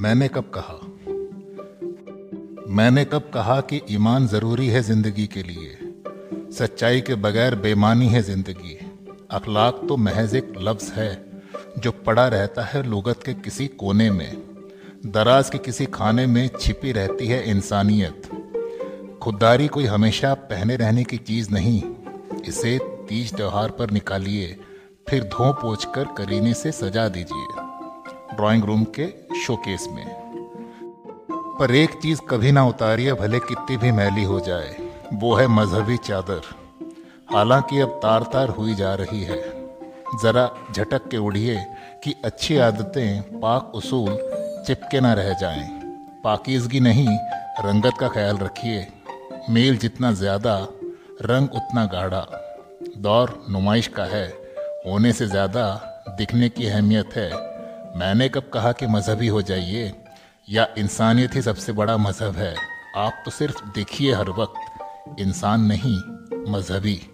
मैंने कब कहा? मैंने कब कहा कि ईमान ज़रूरी है ज़िंदगी के लिए? सच्चाई के बगैर बेमानी है ज़िंदगी। अखलाक तो महज एक लफ्ज है, जो पड़ा रहता है लुगत के किसी कोने में। दराज के किसी खाने में छिपी रहती है इंसानियत। खुददारी कोई हमेशा पहने रहने की चीज़ नहीं। इसे तीज त्योहार पर निकालिए, फिर धो पोछ कर करीने से सजा दीजिए। ड्राइंग रूम के शोकेस में। पर एक चीज़ कभी ना उतारिए, भले कितनी भी मैली हो जाए, वो है मजहबी चादर। हालाँकि अब तार तार हुई जा रही है। जरा झटक के उड़िए कि अच्छी आदतें पाक उसूल चिपके ना रह जाएँ। पाकिजगी नहीं, रंगत का ख्याल रखिए। मेल जितना ज़्यादा, रंग उतना गाढ़ा। दौर नुमाइश का है। होने से ज़्यादा दिखने की अहमियत है। मैंने कब कहा कि मजहबी हो जाइए? या इंसानियत ही सबसे बड़ा मज़हब है? आप तो सिर्फ़ देखिए हर वक्त। इंसान नहीं, मजहबी।